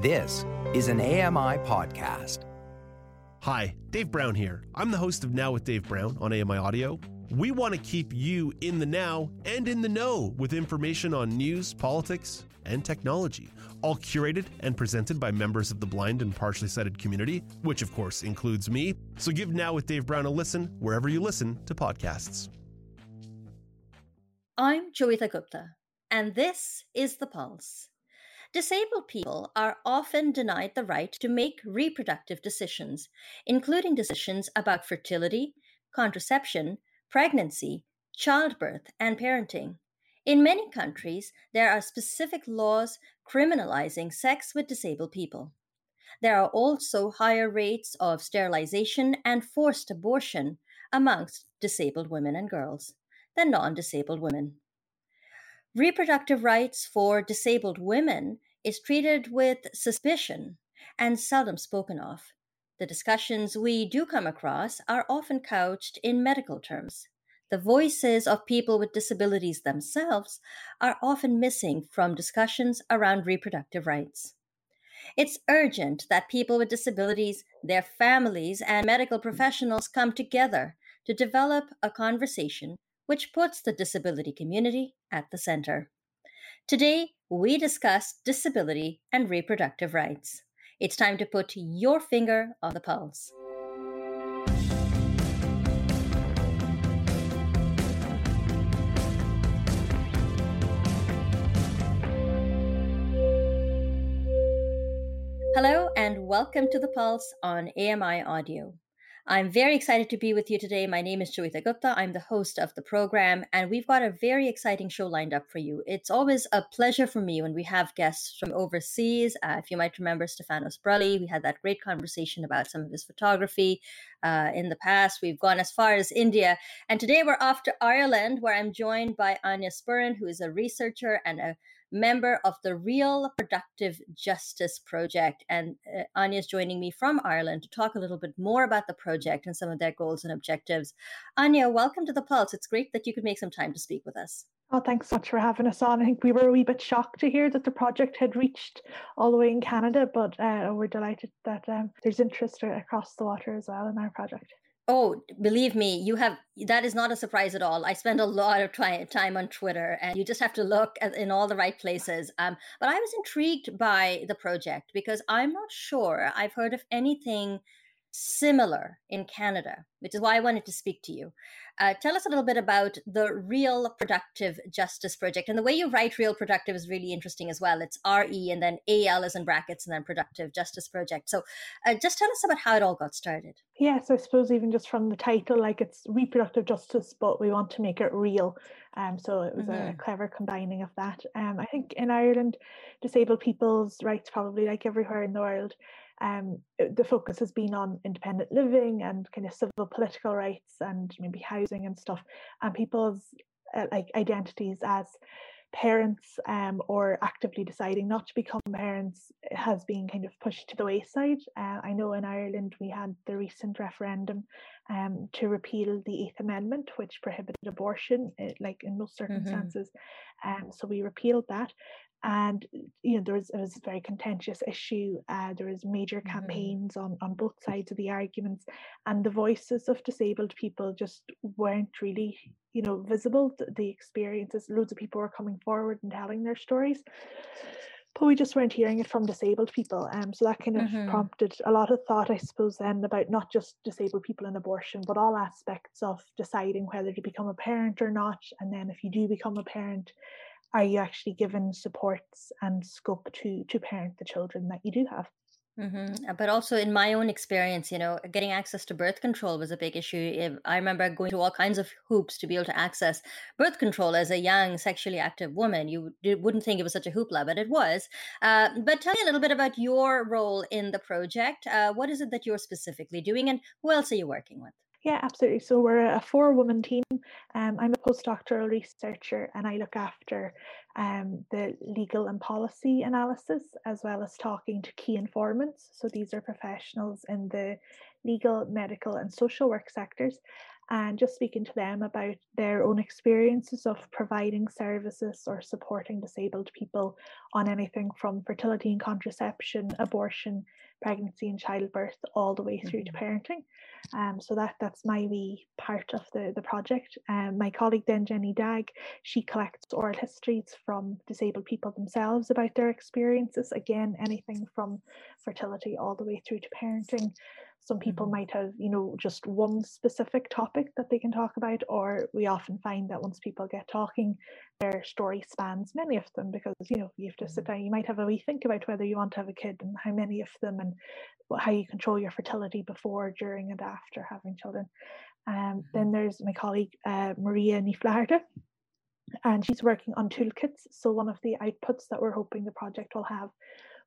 This is an AMI podcast. Hi, Dave Brown here. I'm the host of Now with Dave Brown on AMI Audio. We want to keep you in the now and in the know with information on news, politics, and technology, all curated and presented by members of the blind and partially sighted community, which of course includes me. So give Now with Dave Brown a listen wherever you listen to podcasts. I'm Joeita Gupta, and this is The Pulse. Disabled people are often denied the right to make reproductive decisions, including decisions about fertility, contraception, pregnancy, childbirth, and parenting. In many countries, there are specific laws criminalizing sex with disabled people. There are also higher rates of sterilization and forced abortion amongst disabled women and girls than non disabled women. Reproductive rights for disabled women is treated with suspicion and seldom spoken of. The discussions we do come across are often couched in medical terms. The voices of people with disabilities themselves are often missing from discussions around reproductive rights. It's urgent that people with disabilities, their families, and medical professionals come together to develop a conversation which puts the disability community at the center. Today, we discuss disability and reproductive rights. It's time to put your finger on the pulse. Hello, and welcome to The Pulse on AMI Audio. I'm very excited to be with you today. My name is Joeita Gupta. I'm the host of the program, and we've got a very exciting show lined up for you. It's always a pleasure for me when we have guests from overseas. Uh, if you might remember Stefanos Brully, we had that great conversation about some of his photography uh, in the past. We've gone as far as India, and today we're off to Ireland, where I'm joined by Áine Sperrin, who is a researcher and a member of the Real Productive Justice Project. And uh, Áine is joining me from Ireland to talk a little bit more about the project and some of their goals and objectives. Áine, welcome to the Pulse. It's great that you could make some time to speak with us. Oh, thanks so much for having us on. I think we were a wee bit shocked to hear that the project had reached all the way in Canada, but uh, we're delighted that um, there's interest across the water as well in our project. Oh, believe me, you have that is not a surprise at all. I spend a lot of try, time on Twitter, and you just have to look at, in all the right places. Um, but I was intrigued by the project because I'm not sure I've heard of anything similar in Canada, which is why I wanted to speak to you. Uh, tell us a little bit about the Real Productive Justice Project. And the way you write Real Productive is really interesting as well. It's RE and then AL is in brackets and then Productive Justice Project. So uh, just tell us about how it all got started. Yes, I suppose even just from the title, like it's reproductive justice, but we want to make it real. Um, so it was mm-hmm. a clever combining of that. Um, I think in Ireland, disabled people's rights, probably like everywhere in the world, um, the focus has been on independent living and kind of civil political rights and maybe housing and stuff, and people's uh, like identities as parents um, or actively deciding not to become parents has been kind of pushed to the wayside. Uh, I know in Ireland we had the recent referendum um, to repeal the Eighth Amendment, which prohibited abortion, it, eh, like in most mm-hmm. circumstances. Mm-hmm. Um, so we repealed that, and you know there was it was a very contentious issue uh, there was major mm-hmm. campaigns on on both sides of the arguments and the voices of disabled people just weren't really you know visible the, experiences loads of people were coming forward and telling their stories but we just weren't hearing it from disabled people um so that kind of mm-hmm. prompted a lot of thought i suppose then about not just disabled people in abortion but all aspects of deciding whether to become a parent or not and then if you do become a parent are you actually given supports and scope to to parent the children that you do have Mm-hmm. Uh, but also, in my own experience, you know, getting access to birth control was a big issue. I remember going through all kinds of hoops to be able to access birth control as a young, sexually active woman. You wouldn't think it was such a hoopla, but it was. Uh, but tell me a little bit about your role in the project. Uh, what is it that you're specifically doing, and who else are you working with? Yeah, absolutely. So we're a four woman team. Um, I'm a postdoctoral researcher and I look after um, the legal and policy analysis as well as talking to key informants. So these are professionals in the legal, medical, and social work sectors. And just speaking to them about their own experiences of providing services or supporting disabled people on anything from fertility and contraception, abortion, pregnancy and childbirth, all the way through mm-hmm. to parenting. Um, so that that's my wee part of the, the project. Um, my colleague then, Jenny Dagg, she collects oral histories from disabled people themselves about their experiences. Again, anything from fertility all the way through to parenting. Some people mm-hmm. might have, you know, just one specific topic that they can talk about, or we often find that once people get talking, their story spans many of them because, you know, you have to sit mm-hmm. down, you might have a wee think about whether you want to have a kid and how many of them and how you control your fertility before, during, and after having children. Um, mm-hmm. Then there's my colleague uh, Maria Ní Fhlatharta, and she's working on toolkits. So one of the outputs that we're hoping the project will have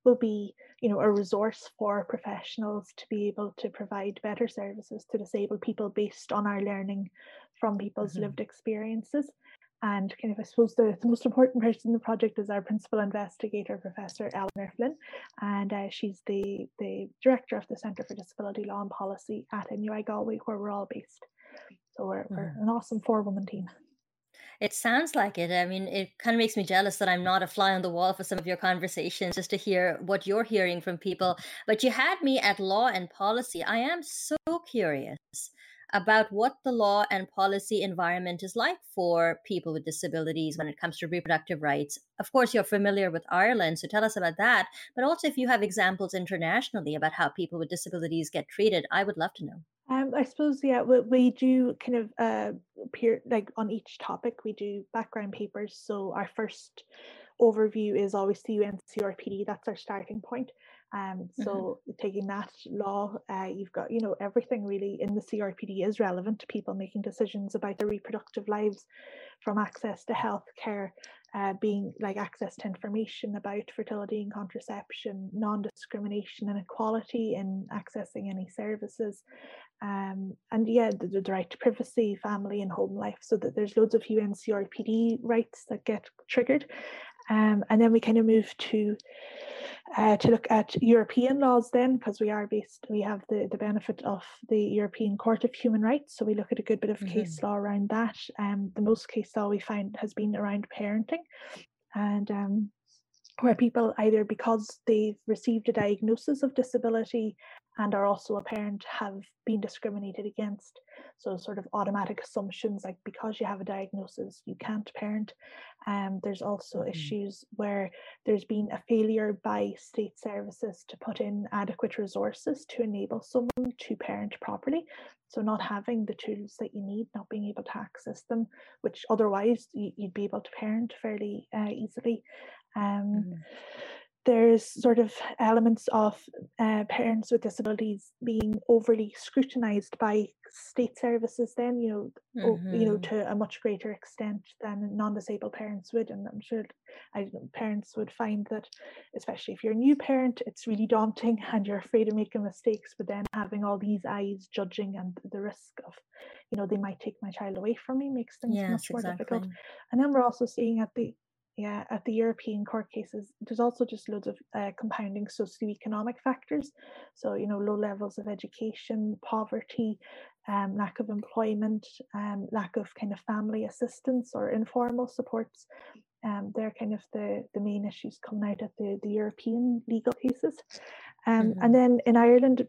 will be you know a resource for professionals to be able to provide better services to disabled people based on our learning from people's mm-hmm. lived experiences and kind of I suppose the, the, most important person in the project is our principal investigator, Professor Eilionóir Flynn, and uh, she's the the director of the Centre for Disability Law and Policy at NUI Galway, where we're all based. So we're, mm-hmm. we're an awesome four woman team. It sounds like it. I mean, it kind of makes me jealous that I'm not a fly on the wall for some of your conversations just to hear what you're hearing from people. But you had me at law and policy. I am so curious about what the law and policy environment is like for people with disabilities when it comes to reproductive rights. Of course, you're familiar with Ireland, so tell us about that. But also, if you have examples internationally about how people with disabilities get treated, I would love to know. Um, I suppose yeah, we, we do kind of uh, peer like on each topic we do background papers. So our first overview is always the UNCRPD. That's our starting point. Um, so mm-hmm. taking that law, uh, you've got you know everything really in the CRPD is relevant to people making decisions about their reproductive lives, from access to health care, uh, being like access to information about fertility and contraception, non-discrimination and equality in accessing any services, um, and yeah, the, the, right to privacy, family and home life. So that there's loads of UNCRPD rights that get triggered, um, and then we kind of move to uh, to look at European laws then, because we are based, we have the, the benefit of the European Court of Human Rights. So we look at a good bit of mm-hmm. case law around that. Um, the most case law we find has been around parenting. And um, where people either because they've received a diagnosis of disability and are also a parent have been discriminated against. So, sort of automatic assumptions like because you have a diagnosis, you can't parent. Um, there's also mm-hmm. issues where there's been a failure by state services to put in adequate resources to enable someone to parent properly. So, not having the tools that you need, not being able to access them, which otherwise you'd be able to parent fairly uh, easily. Um, mm-hmm there's sort of elements of uh, parents with disabilities being overly scrutinized by state services then you know mm-hmm. you know mm-hmm. to a much greater extent than non-disabled parents would and i'm sure I, parents would find that especially if you're a new parent it's really daunting and you're afraid of making mistakes but then having all these eyes judging and the risk of you know they might take my child away from me makes things yes, much more exactly. difficult and then we're also seeing at the yeah, at the European court cases, there's also just loads of uh, compounding socioeconomic factors. So, you know, low levels of education, poverty, um, lack of employment, um, lack of kind of family assistance or informal supports. Um, they're kind of the, the main issues coming out of the, the European legal cases. Um, mm-hmm. And then in Ireland,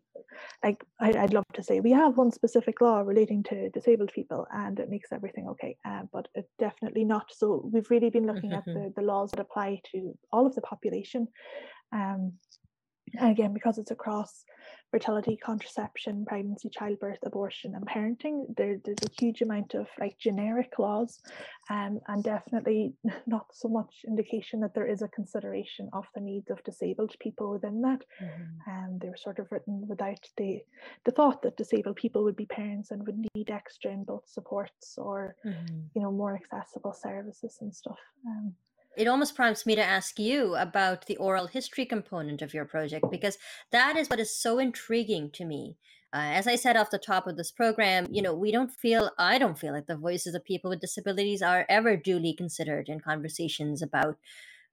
like I, would love to say, we have one specific law relating to disabled people, and it makes everything okay. Uh, but it definitely not. So we've really been looking mm-hmm. at the, the laws that apply to all of the population. Um, and again, because it's across fertility, contraception, pregnancy, childbirth, abortion, and parenting, there, there's a huge amount of like generic laws, um, and definitely not so much indication that there is a consideration of the needs of disabled people within that. Mm-hmm. Um, they were sort of written without the the thought that disabled people would be parents and would need extra inbuilt supports or mm-hmm. you know more accessible services and stuff. Um, it almost prompts me to ask you about the oral history component of your project because that is what is so intriguing to me. Uh, as I said off the top of this program, you know, we don't feel, I don't feel like the voices of people with disabilities are ever duly considered in conversations about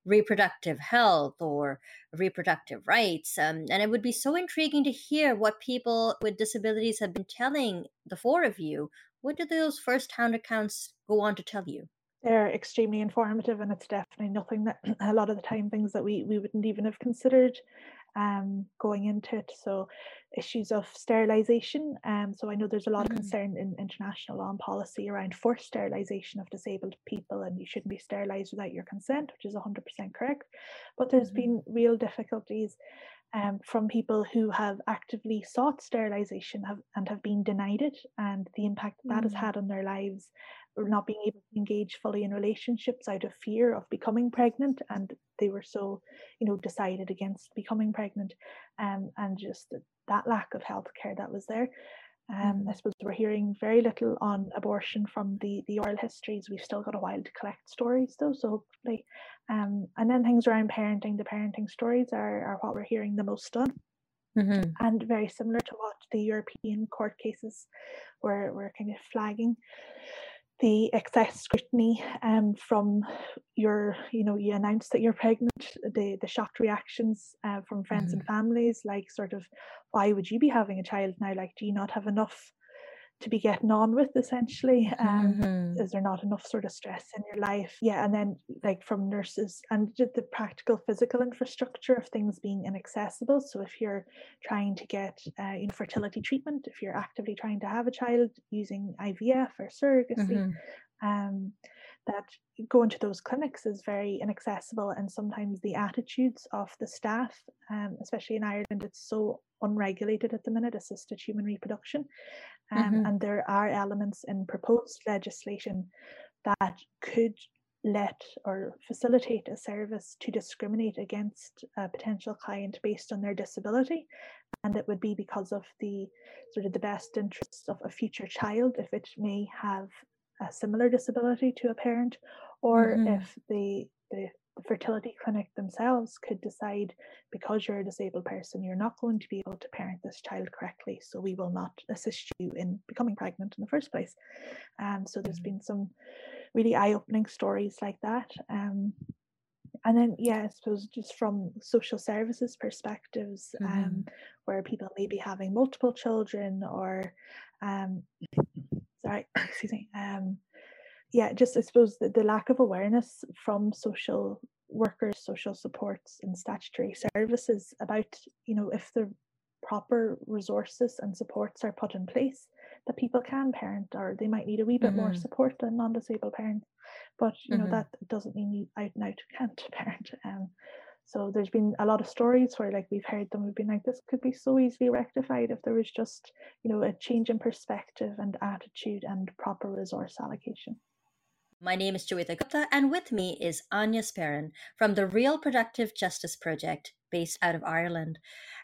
reproductive health or reproductive rights. Um, and it would be so intriguing to hear what people with disabilities have been telling the four of you What do those first-hand accounts go on to tell you? They're extremely informative, and it's definitely nothing that a lot of the time things that we we wouldn't even have considered um, going into it. So issues of sterilisation. Um, so I know there's a lot of concern in international law and policy around forced sterilisation of disabled people, and you shouldn't be sterilised without your consent, which is 100% correct. But there's mm-hmm. been real difficulties um, from people who have actively sought sterilisation have, and have been denied it, and the impact that, mm-hmm. has mm. had on their lives not being able to engage fully in relationships out of fear of becoming pregnant and they were so you know decided against becoming pregnant um, and just that lack of health care that was there um, I mm. suppose we're hearing very little on abortion from the the oral histories. We've still got a while to collect stories though, so hopefully, um, and then things around parenting. The parenting stories are are what we're hearing the most on, mm-hmm. and very similar to what the European court cases were were kind of flagging the excess scrutiny um, from your, you know, you announce that you're pregnant, the the shocked reactions uh, from friends mm-hmm. and families, like sort of, why would you be having a child now? Like, do you not have enough to be getting on with essentially um mm-hmm. is there not enough sort of stress in your life yeah and then like from nurses and the practical physical infrastructure of things being inaccessible so if you're trying to get uh, you know fertility treatment if you're actively trying to have a child using ivf or surrogacy mm-hmm. um that going to those clinics is very inaccessible and sometimes the attitudes of the staff um, especially in ireland it's so unregulated at the minute assisted human reproduction um, mm-hmm. and there are elements in proposed legislation that could let or facilitate a service to discriminate against a potential client based on their disability and it would be because of the sort of the best interests of a future child if it may have a similar disability to a parent, or mm-hmm. if the, the the fertility clinic themselves could decide because you're a disabled person, you're not going to be able to parent this child correctly, so we will not assist you in becoming pregnant in the first place. Um, so there's mm-hmm. been some really eye-opening stories like that. Um, and then yeah, I suppose just from social services perspectives, um, mm-hmm. um, where people may be having multiple children or um, sorry, excuse me. Yeah, just I suppose the, the lack of awareness from social workers, social supports, and statutory services about you know if the proper resources and supports are put in place that people can parent or they might need a wee bit mm-hmm. more support than non-disabled parents but you know mm-hmm. that doesn't mean you out and out can't parent um, so there's been a lot of stories where like we've heard them, we've been like, this could be so easily rectified if there was just, you know, a change in perspective and attitude and proper resource allocation. My name is Joeita Gupta, and with me is Áine Sperrin from the Real Productive Justice Project based out of Ireland.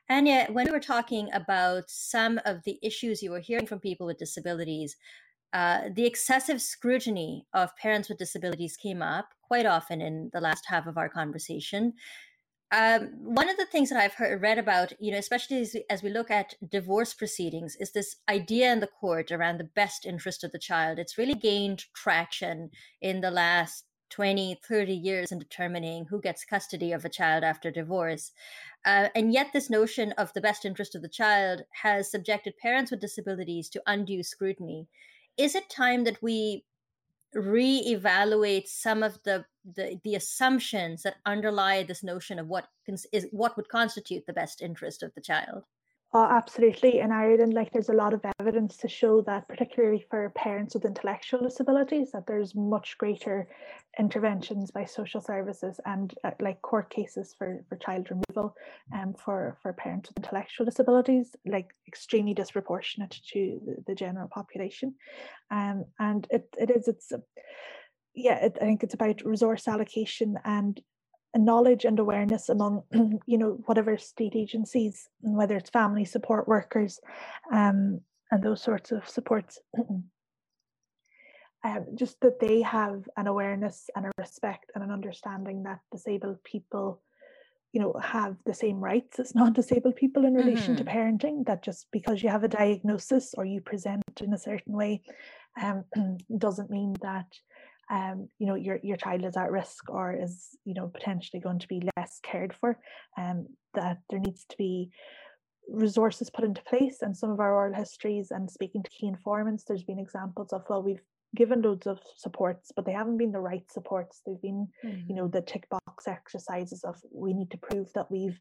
Áine, when we were talking about some of the issues you were hearing from people with disabilities, uh, the excessive scrutiny of parents with disabilities came up quite often in the last half of our conversation. Um, one of the things that I've heard, read about, you know, especially as we, as we look at divorce proceedings, is this idea in the court around the best interest of the child. It's really gained traction in the last 20, 30 years in determining who gets custody of a child after divorce. Uh, and yet, this notion of the best interest of the child has subjected parents with disabilities to undue scrutiny. Is it time that we reevaluate some of the, the the assumptions that underlie this notion of what is what would constitute the best interest of the child Oh, absolutely. In Ireland, like there's a lot of evidence to show that, particularly for parents with intellectual disabilities, that there's much greater interventions by social services and uh, like court cases for, for child removal um, for, for parents with intellectual disabilities, like extremely disproportionate to the, the general population. Um, and it, it is, it's, yeah, it, I think it's about resource allocation and knowledge and awareness among you know whatever state agencies whether it's family support workers um, and those sorts of supports um, just that they have an awareness and a respect and an understanding that disabled people you know have the same rights as non-disabled people in relation mm-hmm. to parenting that just because you have a diagnosis or you present in a certain way um, doesn't mean that um, you know your your child is at risk or is you know potentially going to be less cared for um, that there needs to be resources put into place and some of our oral histories and speaking to key informants there's been examples of well we've given loads of supports but they haven't been the right supports they've been mm-hmm. you know mm-hmm. the tick box exercises of we need to prove that we've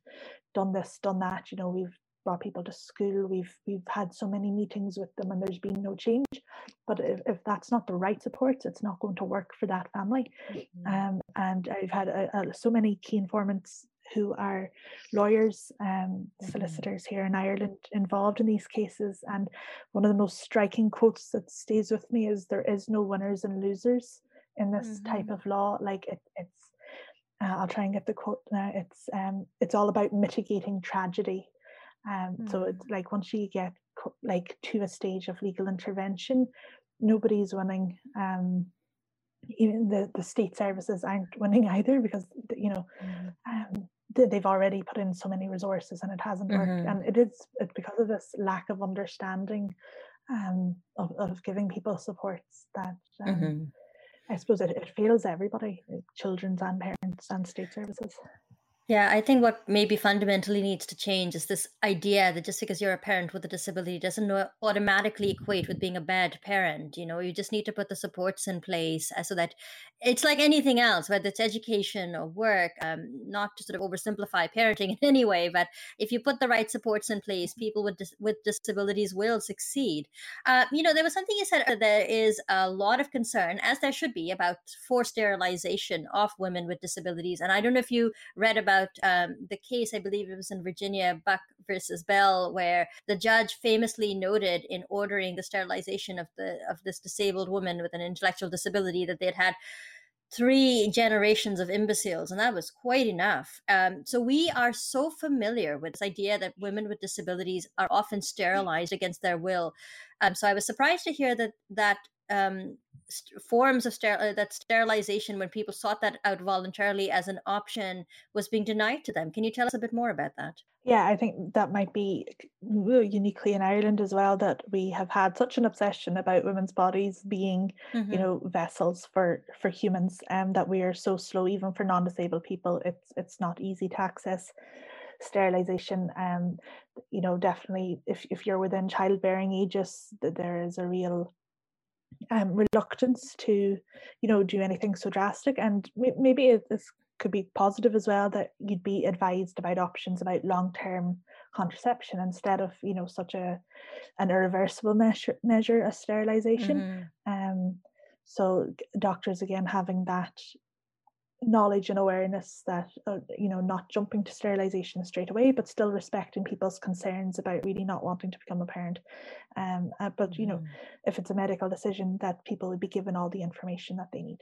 done this done that you know we've brought people to school we've we've had so many meetings with them and there's been no change but if, if that's not the right supports it's not going to work for that family mm-hmm. um, and i've had a, a, so many key informants who are lawyers um, mm-hmm. solicitors here in ireland involved in these cases and one of the most striking quotes that stays with me is there is no winners and losers in this mm-hmm. type of law like it, it's uh, I'll try and get the quote now. It's um, it's all about mitigating tragedy um, mm. So it's like once you get like to a stage of legal intervention, nobody's winning. Um, even the, the state services aren't winning either because you know mm. um, they've already put in so many resources and it hasn't worked. Mm-hmm. And it is it's because of this lack of understanding um, of, of giving people supports that um, mm-hmm. I suppose it, it fails everybody, children's and parents and state services. Yeah, I think what maybe fundamentally needs to change is this idea that just because you're a parent with a disability doesn't automatically equate with being a bad parent. You know, you just need to put the supports in place uh, so that it's like anything else, whether it's education or work, um, not to sort of oversimplify parenting in any way, but if you put the right supports in place, people with, dis- with disabilities will succeed. Uh, you know, there was something you said, uh, there is a lot of concern, as there should be, about forced sterilization of women with disabilities. And I don't know if you read about about um, the case, I believe it was in Virginia, Buck versus Bell, where the judge famously noted in ordering the sterilization of the of this disabled woman with an intellectual disability that they had had three generations of imbeciles, and that was quite enough. Um, so we are so familiar with this idea that women with disabilities are often sterilized against their will. Um, so I was surprised to hear that that um, st- forms of ster- uh, that sterilization when people sought that out voluntarily as an option was being denied to them. Can you tell us a bit more about that? Yeah, I think that might be uniquely in Ireland as well that we have had such an obsession about women's bodies being, mm-hmm. you know, vessels for for humans, and um, that we are so slow even for non-disabled people. It's it's not easy to access sterilization um you know definitely if, if you're within childbearing ages there is a real um, reluctance to, you know, do anything so drastic. And maybe this could be positive as well that you'd be advised about options about long-term contraception instead of, you know, such a an irreversible measure measure of sterilization. Mm-hmm. Um, so doctors again having that knowledge and awareness that uh, you know not jumping to sterilization straight away but still respecting people's concerns about really not wanting to become a parent um, uh, but you know mm. if it's a medical decision that people would be given all the information that they need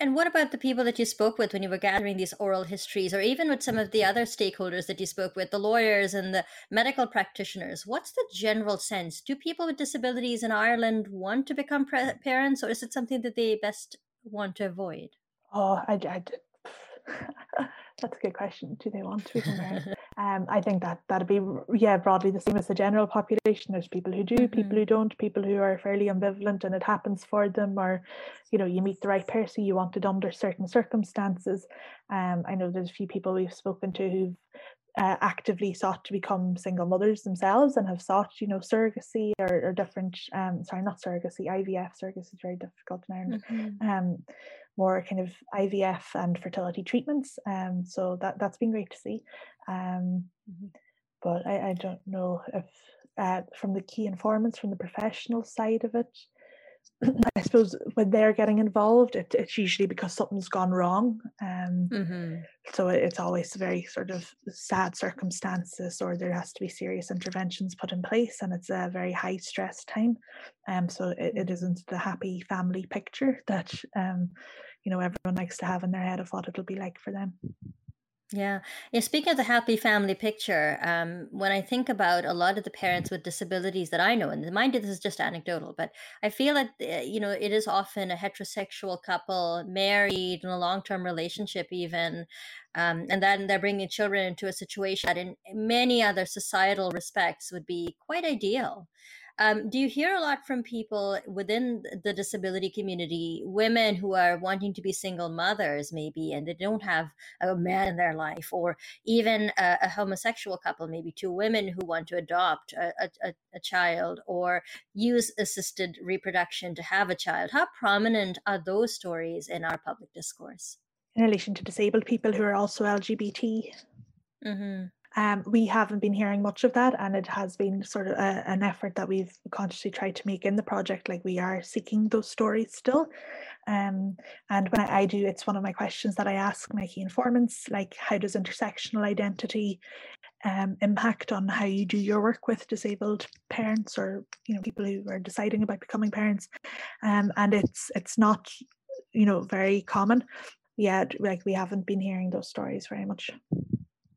and what about the people that you spoke with when you were gathering these oral histories, or even with some of the other stakeholders that you spoke with, the lawyers and the medical practitioners? What's the general sense? Do people with disabilities in Ireland want to become pre- parents, or is it something that they best want to avoid? Oh, I, I that's a good question. Do they want to become parents? um, I think that that'd be yeah broadly the same as the general population. There's people who do, mm-hmm. people who don't, people who are fairly ambivalent, and it happens for them, or you know you meet the right person you want wanted under certain circumstances. Um, I know there's a few people we've spoken to who've uh, actively sought to become single mothers themselves and have sought, you know, surrogacy or, or different, um, sorry, not surrogacy, IVF. Surrogacy is very difficult in Ireland. Mm-hmm. Um, more kind of IVF and fertility treatments. Um, so that that's been great to see. Um, mm-hmm. but I, I don't know if uh, from the key informants, from the professional side of it, I suppose when they're getting involved, it, it's usually because something's gone wrong. Um, mm-hmm. So it, it's always very sort of sad circumstances, or there has to be serious interventions put in place, and it's a very high stress time. Um, so it, it isn't the happy family picture that um, you know everyone likes to have in their head of what it'll be like for them. Yeah. Yeah. Speaking of the happy family picture, um, when I think about a lot of the parents with disabilities that I know, and mind you, this is just anecdotal, but I feel that, uh, you know, it is often a heterosexual couple married in a long term relationship, even. Um, and then they're bringing children into a situation that, in many other societal respects, would be quite ideal. Um, do you hear a lot from people within the disability community, women who are wanting to be single mothers, maybe, and they don't have a man in their life, or even a, a homosexual couple, maybe two women who want to adopt a, a, a child or use assisted reproduction to have a child? How prominent are those stories in our public discourse? In relation to disabled people who are also LGBT? Mm-hmm. Um, we haven't been hearing much of that, and it has been sort of a, an effort that we've consciously tried to make in the project. Like we are seeking those stories still. Um, and when I, I do, it's one of my questions that I ask my key informants, like how does intersectional identity um, impact on how you do your work with disabled parents or you know people who are deciding about becoming parents um, and it's it's not you know very common yet like we haven't been hearing those stories very much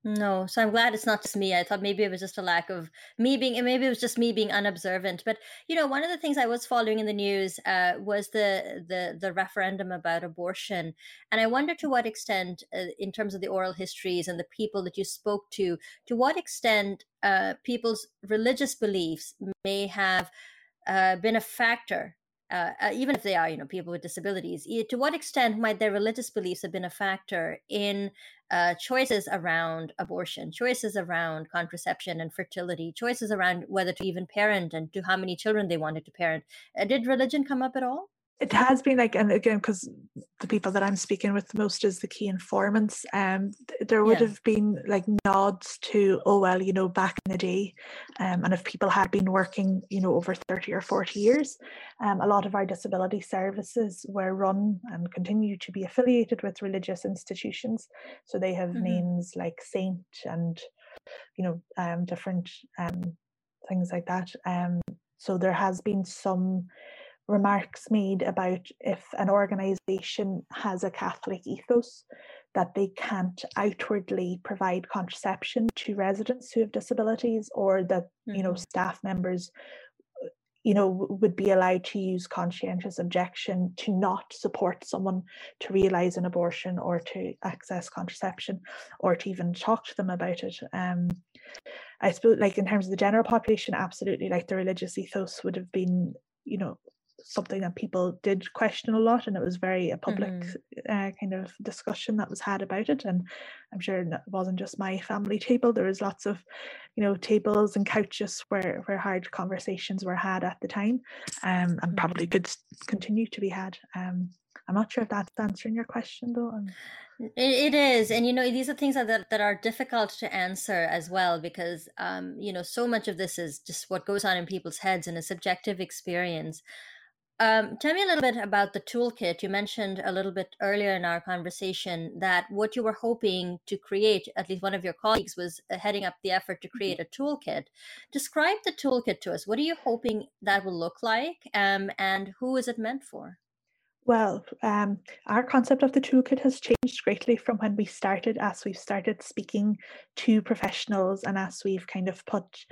no, so I'm glad it's not just me. I thought maybe it was just a lack of me being, and maybe it was just me being unobservant. But you know, one of the things I was following in the news uh, was the the the referendum about abortion, and I wonder to what extent, uh, in terms of the oral histories and the people that you spoke to, to what extent uh, people's religious beliefs may have uh, been a factor uh, uh, even if they are, you know, people with disabilities, to what extent might their religious beliefs have been a factor in uh, choices around abortion, choices around contraception and fertility, choices around whether to even parent and to how many children they wanted to parent? Uh, did religion come up at all? It has been like and again because the people that i'm speaking with most is the key informants um there would yeah. have been like nods to oh well you know back in the day um, and if people had been working you know over 30 or 40 years um, a lot of our disability services were run and continue to be affiliated with religious institutions so they have mm-hmm. names like saint and you know um different um things like that um so there has been some remarks made about if an organization has a Catholic ethos, that they can't outwardly provide contraception to residents who have disabilities, or that mm-hmm. you know mm-hmm. staff members you know would be allowed to use conscientious objection to not support someone to realize an abortion or to access contraception or to even talk to them about it um i suppose like in terms of the general population absolutely like the religious ethos would have been you know something that people did question a lot and it was very a public mm-hmm. uh, kind of discussion that was had about it and i'm sure it wasn't just my family table there was lots of you know tables and couches where where hard conversations were had at the time um, and probably mm-hmm. could continue to be had um, i'm not sure if that's answering your question though It, it is and you know these are things that, that are difficult to answer as well because um, you know so much of this is just what goes on in people's heads and a subjective experience um, tell me a little bit about the toolkit. You mentioned a little bit earlier in our conversation that what you were hoping to create, at least one of your colleagues was uh, heading up the effort to create a toolkit. Describe the toolkit to us. What are you hoping that will look like, um, and who is it meant for? Well, um, our concept of the toolkit has changed greatly from when we started, as we've started speaking to professionals and as we've kind of put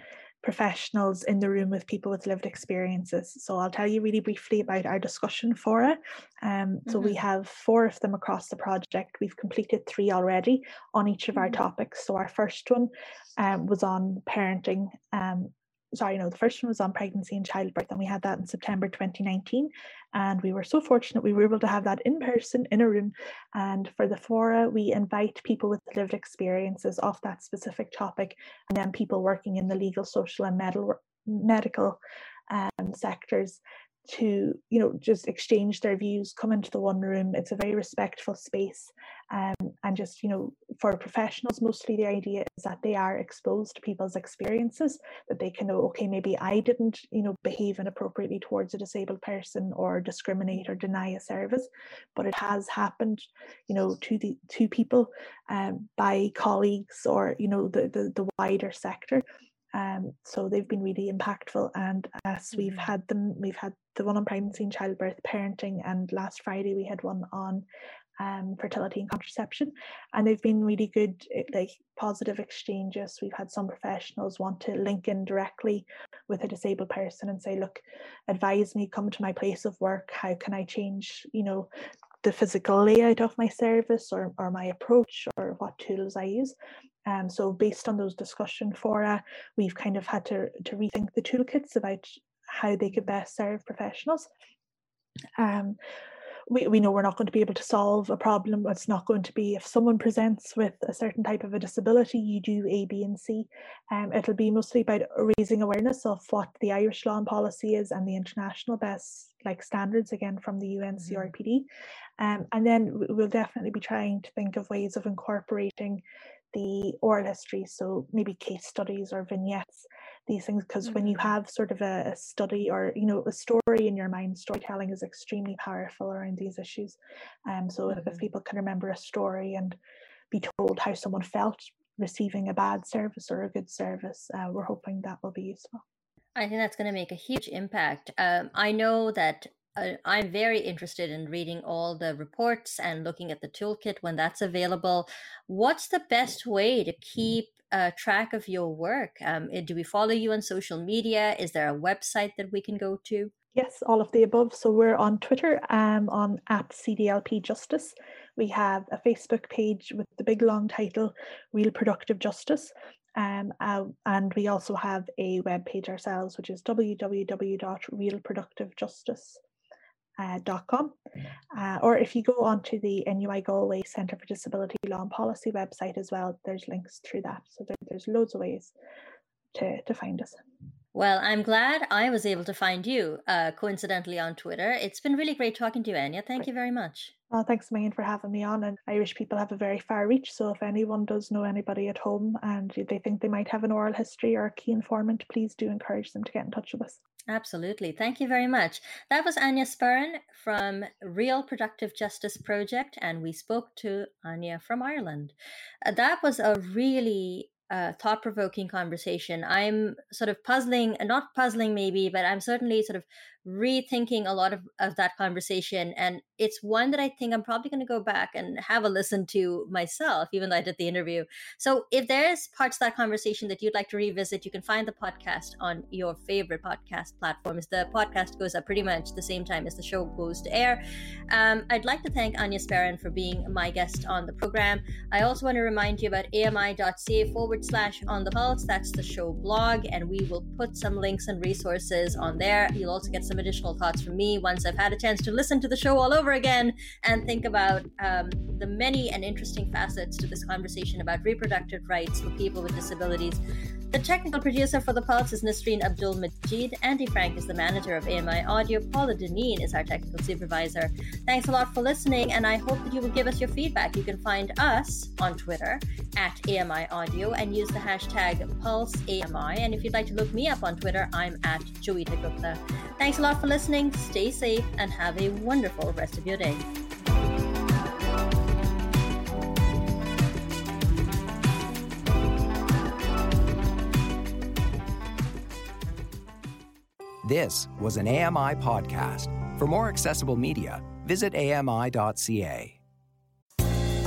professionals in the room with people with lived experiences. So I'll tell you really briefly about our discussion fora. Um, so mm-hmm. we have four of them across the project. We've completed three already on each of our mm-hmm. topics. So our first one um, was on parenting um, sorry, no, the first one was on pregnancy and childbirth, and we had that in September 2019. And we were so fortunate we were able to have that in person in a room. And for the fora, we invite people with lived experiences of that specific topic, and then people working in the legal, social, and medical medical um, sectors to you know just exchange their views come into the one room. It's a very respectful space um, and just you know for professionals mostly the idea is that they are exposed to people's experiences that they can know okay maybe i didn't you know behave inappropriately towards a disabled person or discriminate or deny a service but it has happened you know to the to people um, by colleagues or you know the, the the wider sector um, so they've been really impactful. And as we've had them, we've had the one on pregnancy and childbirth, parenting, and last Friday we had one on um, fertility and contraception. And they've been really good, eh, like positive exchanges. We've had some professionals want to link in directly with a disabled person and say, look, advise me, come to my place of work. How can I change, you know, the physical layout of my service or, or my approach or what tools I use. Um, so based on those discussion fora, we've kind of had to, to rethink the toolkits about how they could best serve professionals. Um, we, we know we're not going to be able to solve a problem. It's not going to be if someone presents with a certain type of a disability, you do A, B, and C. Um, it'll be mostly about raising awareness of what the Irish law and policy is and the international best like standards again from the UNCRPD. Mm-hmm. Um, and then we'll definitely be trying to think of ways of incorporating the oral history, so maybe case studies or vignettes these things because mm-hmm. when you mm-hmm. have sort of a, a, study or you know a story in your mind storytelling is extremely powerful around these issues um so mm-hmm. if people can remember a story and be told how someone felt receiving a bad service or a good service uh, we're hoping that will be useful i think that's going to make a huge impact um, i know that I'm very interested in reading all the reports and looking at the toolkit when that's available. What's the best way to keep uh, track of your work? Um, eh, do we follow you on social media? Is there a website that we can go to? Yes, all of the above. So we're on Twitter um, on at CDLP Justice. We have a Facebook page with the big long title Real Productive Justice. Um, uh, and we also have a web page ourselves, which is www.realproductivejustice.com uh, .com. Uh, or if you go onto the NUI Galway Centre for Disability Law and Policy website as well, there's links through that. So there, there's loads of ways to, to find us. Well, I'm glad I was able to find you uh, coincidentally on Twitter. It's been really great talking to you, Áine. Thank you very much. Well, thanks, Megan, for having me on. And Irish people have a very far reach. So if anyone does know anybody at home and they think they might have an oral history or a key informant, please do encourage them to get in touch with us. Absolutely. Thank you very much. That was Áine Sperrin from Real Productive Justice Project, and we spoke to Áine from Ireland. Uh, that was a really uh, thought provoking conversation. I'm sort of puzzling, not puzzling maybe, but I'm certainly sort of rethinking a lot of, of that conversation. And it's one that I think I'm probably going to go back and have a listen to myself, even though I did the interview. So if there's parts of that conversation that you'd like to revisit, you can find the podcast on your favorite podcast platforms. The podcast goes up pretty much the same time as the show goes to air. Um, I'd like to thank Áine Sperrin for being my guest on the program. I also want to remind you about ami.ca forward slash on the pulse. That's the show blog, and we will put some links and resources on there. You'll also get some additional thoughts from me once I've had a chance to listen to the show all over again and think about um, the many and interesting facets to this conversation about reproductive rights for people with disabilities. The technical producer for The Pulse is Nasreen Abdul Majid. Andy Frank is the manager of AMI Audio. Paula Deneen is our technical supervisor. Thanks a lot for listening, and I hope that you will give us your feedback. You can find us on Twitter at AMI Audio and use the hashtag PulseAMI. And if you'd like to look me up on Twitter, I'm at Joeita Gupta. Thanks a lot for listening. Stay safe and have a wonderful rest of your day. This was an AMI podcast. For more accessible media, visit ami.ca.